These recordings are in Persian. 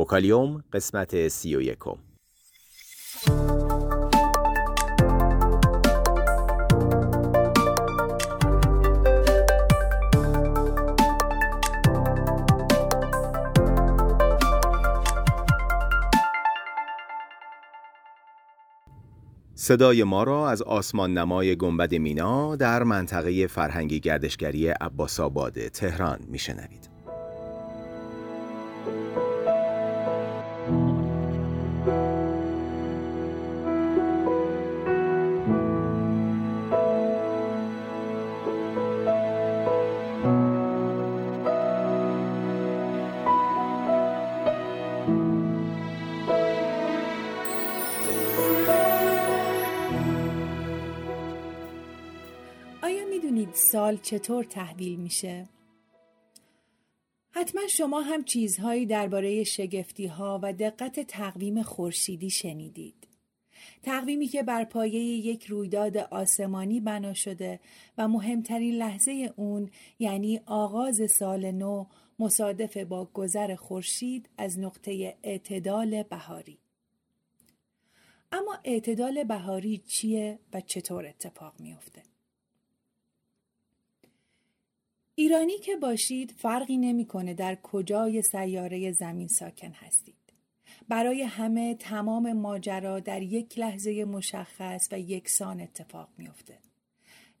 وکالیوم قسمت سی و یکم صدای ما را از آسمان نمای گنبد مینا در منطقه فرهنگی گردشگری عباس آباد تهران میشنوید. سال چطور تحویل میشه؟ حتما شما هم چیزهایی درباره شگفتی ها و دقت تقویم خورشیدی شنیدید. تقویمی که بر پایه یک رویداد آسمانی بنا شده و مهمترین لحظه اون یعنی آغاز سال نو مصادف با گذر خورشید از نقطه اعتدال بهاری. اما اعتدال بهاری چیه و چطور اتفاق میافته؟ ایرانی که باشید فرقی نمی‌کنه در کجای سیاره زمین ساکن هستید. برای همه تمام ماجرا در یک لحظه مشخص و یکسان اتفاق میافته.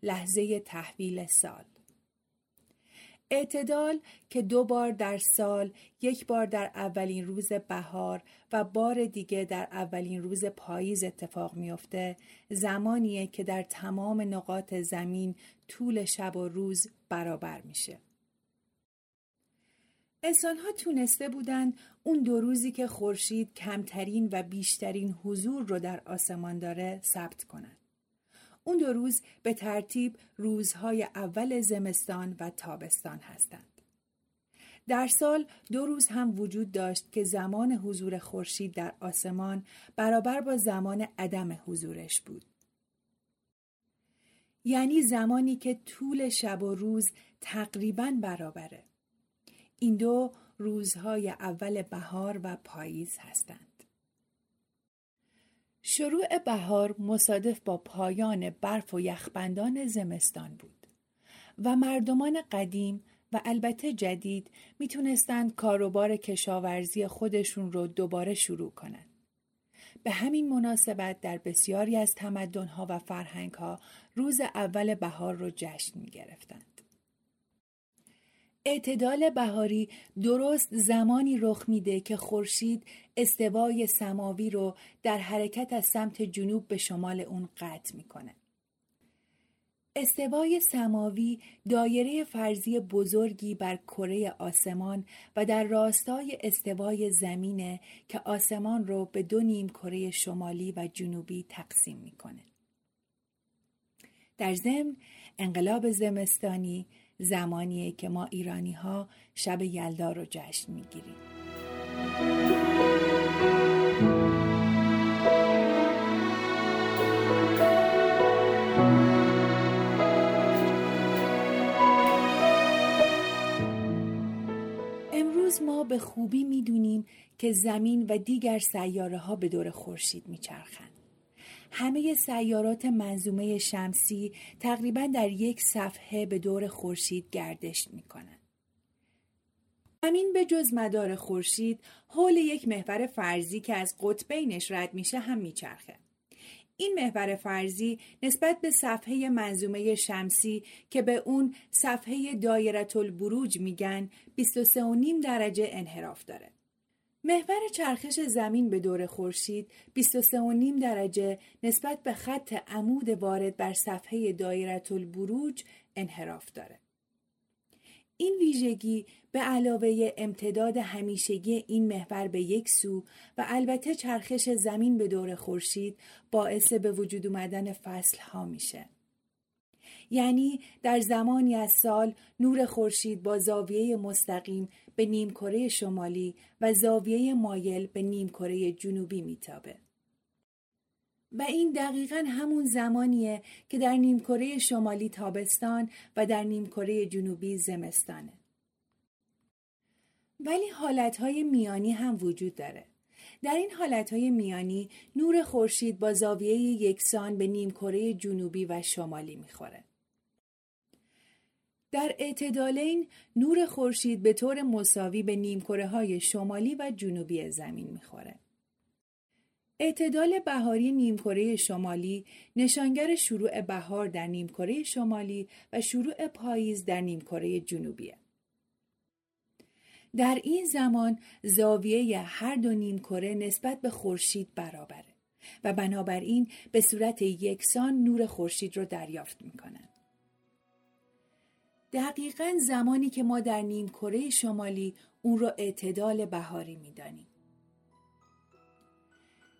لحظه تحویل سال. اعتدال که دو بار در سال یک بار در اولین روز بهار و بار دیگه در اولین روز پاییز اتفاق میافته زمانیه که در تمام نقاط زمین طول شب و روز برابر میشه. انسان ها تونسته بودند اون دو روزی که خورشید کمترین و بیشترین حضور رو در آسمان داره ثبت کنند. اون دو روز به ترتیب روزهای اول زمستان و تابستان هستند. در سال دو روز هم وجود داشت که زمان حضور خورشید در آسمان برابر با زمان عدم حضورش بود. یعنی زمانی که طول شب و روز تقریبا برابره. این دو روزهای اول بهار و پاییز هستند. شروع بهار مصادف با پایان برف و یخبندان زمستان بود و مردمان قدیم و البته جدید می‌تونستند کاروبار کشاورزی خودشون رو دوباره شروع کنند. به همین مناسبت در بسیاری از تمدنها و فرهنگها روز اول بهار رو جشن می گرفتند. اعتدال بهاری درست زمانی رخ میده که خورشید استوای سماوی رو در حرکت از سمت جنوب به شمال اون قطع می‌کنه. استوای سماوی دایره فرضی بزرگی بر کره آسمان و در راستای استوای زمینه که آسمان رو به دو نیم کره شمالی و جنوبی تقسیم می‌کنه. در ضمن انقلاب زمستانی زمانیه که ما ایرانی ها شب یلدا رو جشن می‌گیریم. امروز ما به خوبی می‌دونیم که زمین و دیگر سیاره ها به دور خورشید میچرخند. همه سیارات منظومه شمسی تقریبا در یک صفحه به دور خورشید گردش می کنند. زمین به جز مدار خورشید حول یک محور فرضی که از قطبینش رد میشه هم میچرخه. این محور فرضی نسبت به صفحه منظومه شمسی که به اون صفحه دایرت البروج میگن 23.5 درجه انحراف داره. محور چرخش زمین به دور خورشید 23.5 درجه نسبت به خط عمود وارد بر صفحه دایره البروج انحراف داره. این ویژگی به علاوه امتداد همیشگی این محور به یک سو و البته چرخش زمین به دور خورشید باعث به وجود اومدن فصل ها میشه. یعنی در زمانی از سال نور خورشید با زاویه مستقیم به نیمکره شمالی و زاویه مایل به نیمکره جنوبی میتابه. و این دقیقا همون زمانیه که در نیمکره شمالی تابستان و در نیمکره جنوبی زمستانه. ولی حالتهای میانی هم وجود داره. در این حالتهای میانی نور خورشید با زاویه یکسان به نیمکره جنوبی و شمالی می‌خوره. در اعتدالین نور خورشید به طور مساوی به نیمکره های شمالی و جنوبی زمین می‌خوره. اعتدال بهاری نیمکره شمالی نشانگر شروع بهار در نیمکره شمالی و شروع پاییز در نیمکره جنوبیه. در این زمان زاویه هر دو نیمکره نسبت به خورشید برابره و بنابراین به صورت یکسان نور خورشید رو دریافت می‌کنند. دقیقا زمانی که ما در نیمکره شمالی اون رو اعتدال بهاری می‌دانیم.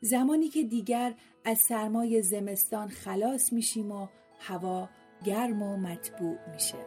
زمانی که دیگر از سرمای زمستان خلاص میشیم و هوا گرم و مطبوع میشه.